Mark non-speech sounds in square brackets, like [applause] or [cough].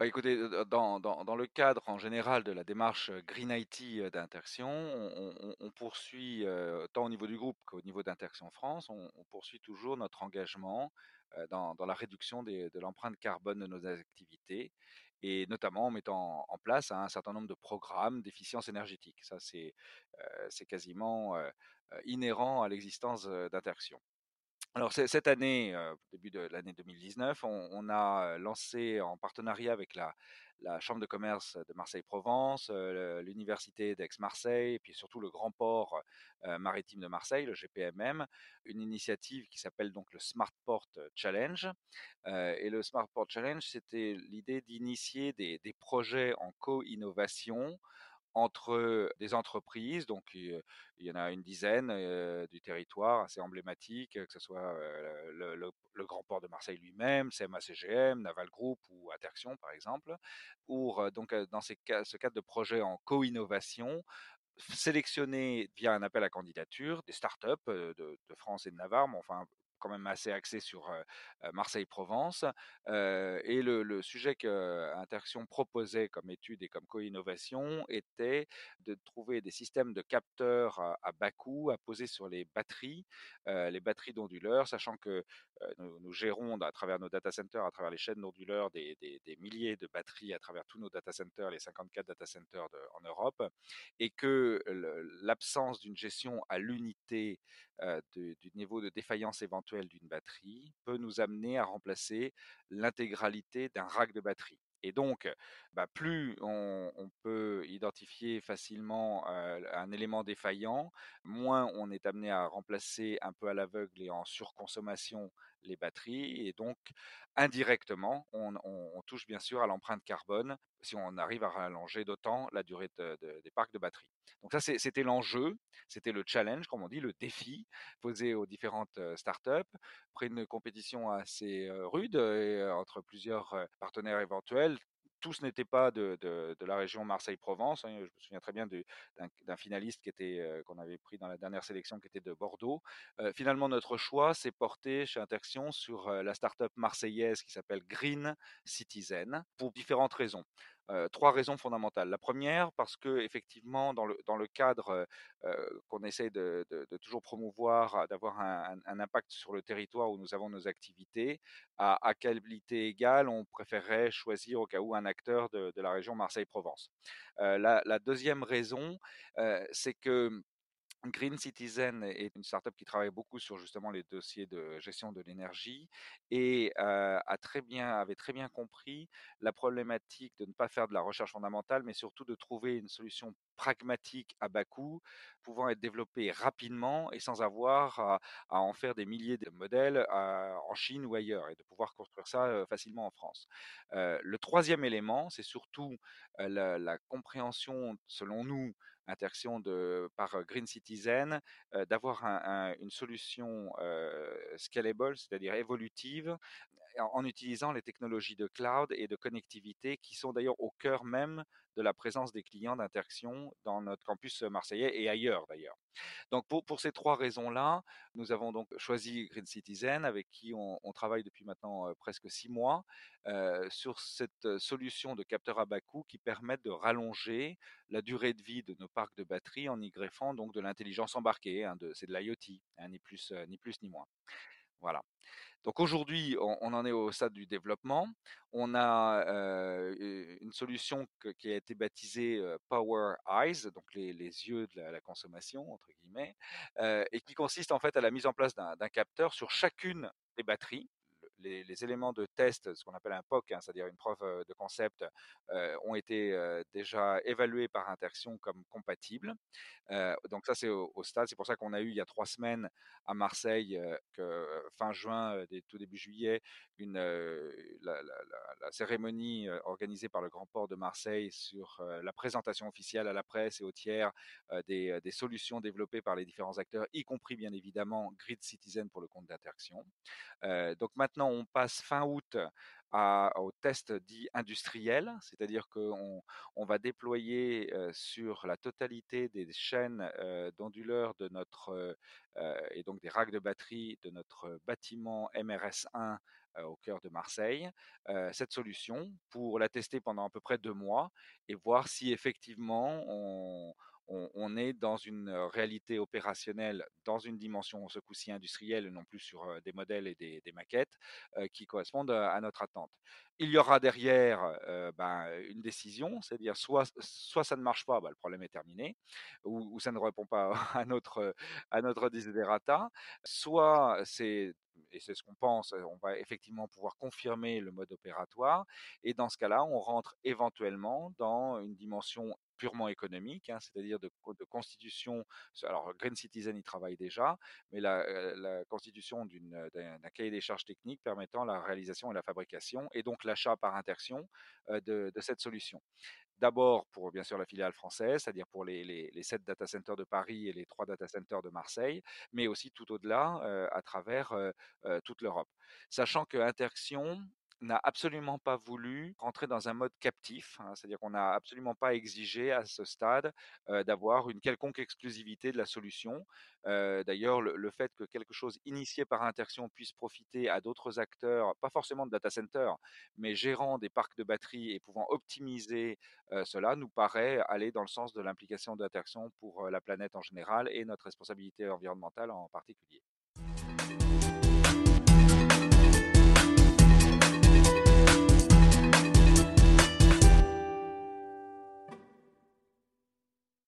Bah, écoutez, dans le cadre en général de la démarche, Green IT, heu, d'Interxion, on poursuit, tant au niveau du groupe qu'au niveau d'Interxion France, on poursuit toujours notre engagement, dans la réduction de l'empreinte carbone de nos activités et notamment en mettant en place un certain nombre de programmes d'efficience énergétique. Ça, c'est, quasiment, inhérent à l'existence, heu, d'Interxion. Alors cette année, début de l'année 2019, on a, lancé en partenariat avec la chambre de commerce de Marseille-Provence, l'université d'Aix-Marseille et puis surtout le grand port, maritime de Marseille, le GPMM, une initiative qui s'appelle donc le Smart Port Challenge. Et le Smart Port Challenge, c'était l'idée d'initier des projets en co-innovation entre des entreprises, donc il y en a une dizaine du territoire assez emblématique, que ce soit le, Grand Port de Marseille lui-même, CMA-CGM, Naval Group ou Interxion par exemple, pour donc dans ces, ce cadre de projet en co-innovation, sélectionner via un appel à candidature des startups de, de France et de Navarre, mais enfin quand même assez axé sur Marseille-Provence. et le, sujet que Interaction proposait comme étude et comme co-innovation était de trouver des systèmes de capteurs à, bas coût à poser sur les batteries, les batteries d'onduleurs, sachant que nous, gérons à travers nos data centers, à travers les chaînes d'onduleurs, des, milliers de batteries à travers tous nos data centers, les 54 data centers en Europe, et que l'absence d'une gestion à l'unité du niveau de défaillance éventuelle d'une batterie peut nous amener à remplacer l'intégralité d'un rack de batterie. Et donc, bah, plus on, peut identifier facilement un élément défaillant, moins on est amené à remplacer un peu à l'aveugle et en surconsommation les batteries. Et donc, indirectement, on, touche bien sûr à l'empreinte carbone si on arrive à rallonger d'autant la durée de, de, des parcs de batteries. Donc ça, c'était l'enjeu, c'était le challenge, comme on dit, le défi posé aux différentes startups, après une compétition assez rude entre plusieurs partenaires éventuels tous n'étaient pas de, la région Marseille-Provence. Hein. Je me souviens très bien d'un finaliste euh, qu'on avait pris dans la dernière sélection, qui était de Bordeaux. Euh, finalement, notre choix s'est porté chez Interxion sur euh, la start-up marseillaise qui s'appelle Green Citizen pour différentes raisons. Euh, trois raisons fondamentales. La première, parce que effectivement, dans le, dans le cadre euh, qu'on essaie de, de, toujours promouvoir, d'avoir un, impact sur le territoire où nous avons nos activités, à, qualité égale, on préférerait choisir au cas où un acteur de, la région Marseille-Provence. Euh, la, deuxième raison, c'est que Green Citizen est une startup qui travaille beaucoup sur justement les dossiers de gestion de l'énergie et a très bien, avait très bien compris la problématique de ne pas faire de la recherche fondamentale, mais surtout de trouver une solution pragmatique à bas coût, pouvant être développée rapidement et sans avoir à, en faire des milliers de modèles en Chine ou ailleurs et de pouvoir construire ça facilement en France. Le troisième élément, c'est surtout la, compréhension, selon nous, Interaction de, par Green Citizen, d'avoir un, un, une solution scalable, c'est-à-dire évolutive, en, utilisant les technologies de cloud et de connectivité qui sont d'ailleurs au cœur même de la présence des clients d'Interaction dans notre campus marseillais et ailleurs d'ailleurs. Donc pour, ces trois raisons-là, nous avons donc choisi Green Citizen avec qui on, travaille depuis maintenant euh, presque six mois euh, sur cette solution de capteur à bas coût qui permettent de rallonger la durée de vie de nos parcs de batterie en y greffant donc de l'intelligence embarquée, hein, c'est de l'IoT, hein, ni plus euh, ni plus ni moins. Voilà. Donc aujourd'hui, on, en est au stade du développement. On a euh, une solution qui a été baptisée euh, Power Eyes, donc les, yeux de la, la, consommation entre guillemets, euh, et qui consiste en fait à la mise en place d'un capteur sur chacune des batteries. Les, éléments de test, ce qu'on appelle un POC, hein, c'est-à-dire une preuve de concept, euh, ont été euh, déjà évalués par Interxion comme compatibles. Euh, donc ça, c'est au, au, stade. C'est pour ça qu'on a eu il y a trois semaines à Marseille, fin juin, tout début juillet, une, la, la, cérémonie organisée par le Grand Port de Marseille sur la présentation officielle à la presse et aux tiers des, des, solutions développées par les différents acteurs, y compris bien évidemment Grid Citizen pour le compte d'Interaction. donc maintenant, on passe fin août à aux tests dits industriels, c'est-à-dire qu'on on va déployer, sur la totalité des chaînes, d'onduleurs de notre, et donc des racks de batterie de notre bâtiment MRS1, heu, au cœur de Marseille, cette solution pour la tester pendant à peu près 2 mois et voir si effectivement on on est dans une réalité opérationnelle, dans une dimension ce coup-ci industrielle non plus sur, heu, des modèles et des maquettes, heu, qui correspondent, à notre attente. Il y aura derrière, ben, une décision, c'est-à-dire soit soit ça ne marche pas, bah, le problème est terminé ou ou ça ne répond pas [laughs] à notre à notre desiderata, soit c'est et c'est ce qu'on pense, on va effectivement pouvoir confirmer le mode opératoire et dans ce cas-là, on rentre éventuellement dans une dimension purement économique, hein, c'est-à-dire de co de constitution alors Green Citizen y travaille déjà, mais la, constitution d'un cahier des charges techniques permettant la réalisation et la fabrication et donc l'achat par Interxion, heu, de de cette solution. D'abord pour bien sûr la filiale française, c'est-à-dire pour les 7 data centers de Paris et les 3 data centers de Marseille, mais aussi tout au-delà, heu, à travers, heu heu, toute l'Europe. Sachant que Interxion n'a absolument pas voulu rentrer dans un mode captif, hein, c'est-à-dire qu'on n'a absolument pas exigé à ce stade, d'avoir une quelconque exclusivité de la solution. D'ailleurs le fait que quelque chose initié par Interxion puisse profiter à d'autres acteurs, pas forcément de data centers, mais gérant des parcs de batteries et pouvant optimiser, cela nous paraît aller dans le sens de l'implication d'Interxion pour, la planète en général et notre responsabilité environnementale en particulier.